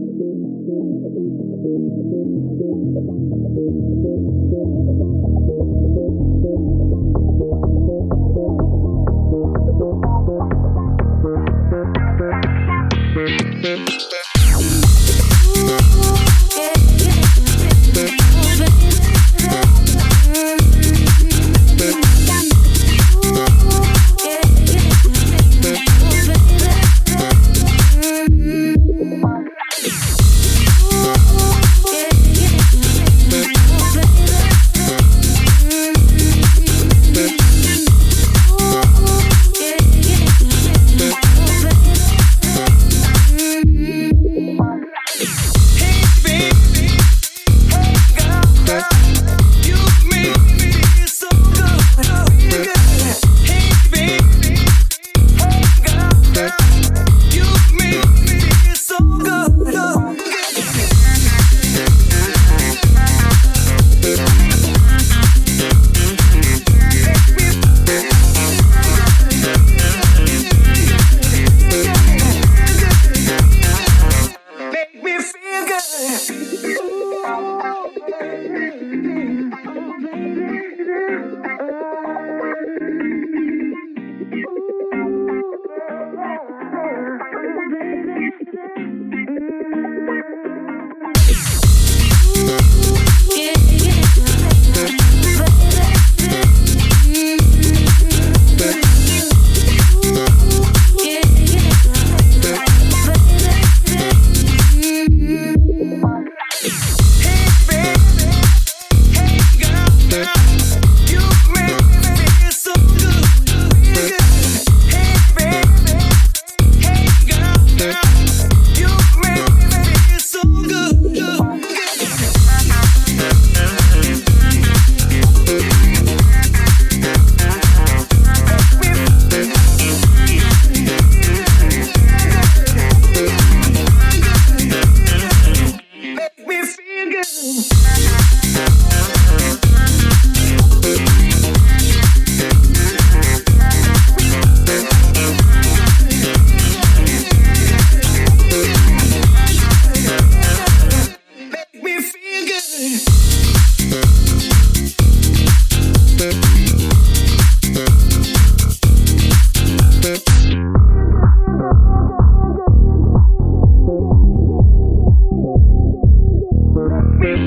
Thank you.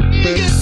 Bye.